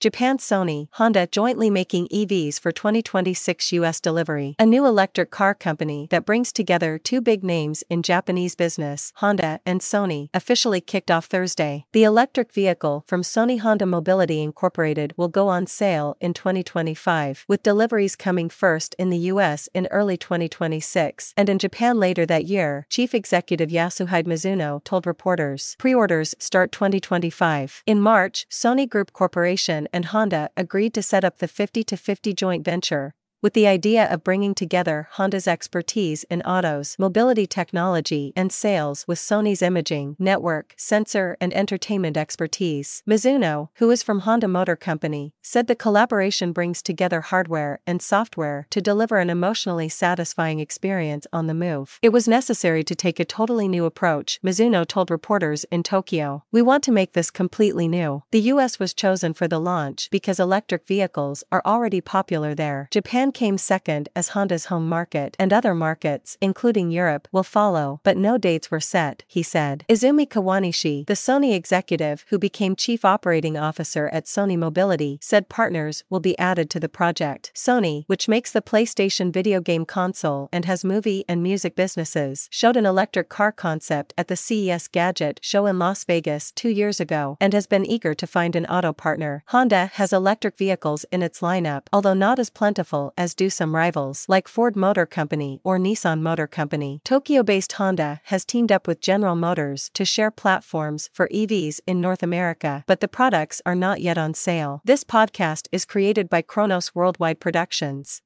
Japan Sony, Honda jointly making EVs for 2026 US delivery. A new electric car company that brings together two big names in Japanese business, Honda and Sony, officially kicked off Thursday. The electric vehicle from Sony Honda Mobility Incorporated will go on sale in 2025, with deliveries coming first in the US in early 2026 and in Japan later that year, Chief Executive Yasuhide Mizuno told reporters. Pre-orders start 2025. In March, Sony Group Corporation and Honda agreed to set up the 50 50 joint venture, with the idea of bringing together Honda's expertise in autos, mobility technology, and sales with Sony's imaging, network, sensor, and entertainment expertise. Mizuno, who is from Honda Motor Company, said the collaboration brings together hardware and software to deliver an emotionally satisfying experience on the move. It was necessary to take a totally new approach, Mizuno told reporters in Tokyo. We want to make this completely new. The US was chosen for the launch because electric vehicles are already popular there. Japan came second as Honda's home market, and other markets, including Europe, will follow, but no dates were set, he said. Izumi Kawanishi, the Sony executive who became chief operating officer at Sony Mobility, said partners will be added to the project. Sony, which makes the PlayStation video game console and has movie and music businesses, showed an electric car concept at the CES Gadget show in Las Vegas two years ago and has been eager to find an auto partner. Honda has electric vehicles in its lineup, although not as plentiful as do some rivals like Ford Motor Company or Nissan Motor Company. Tokyo based Honda has teamed up with General Motors to share platforms for EVs in North America, but the products are not yet on sale. This podcast is created by Kronos Worldwide Productions.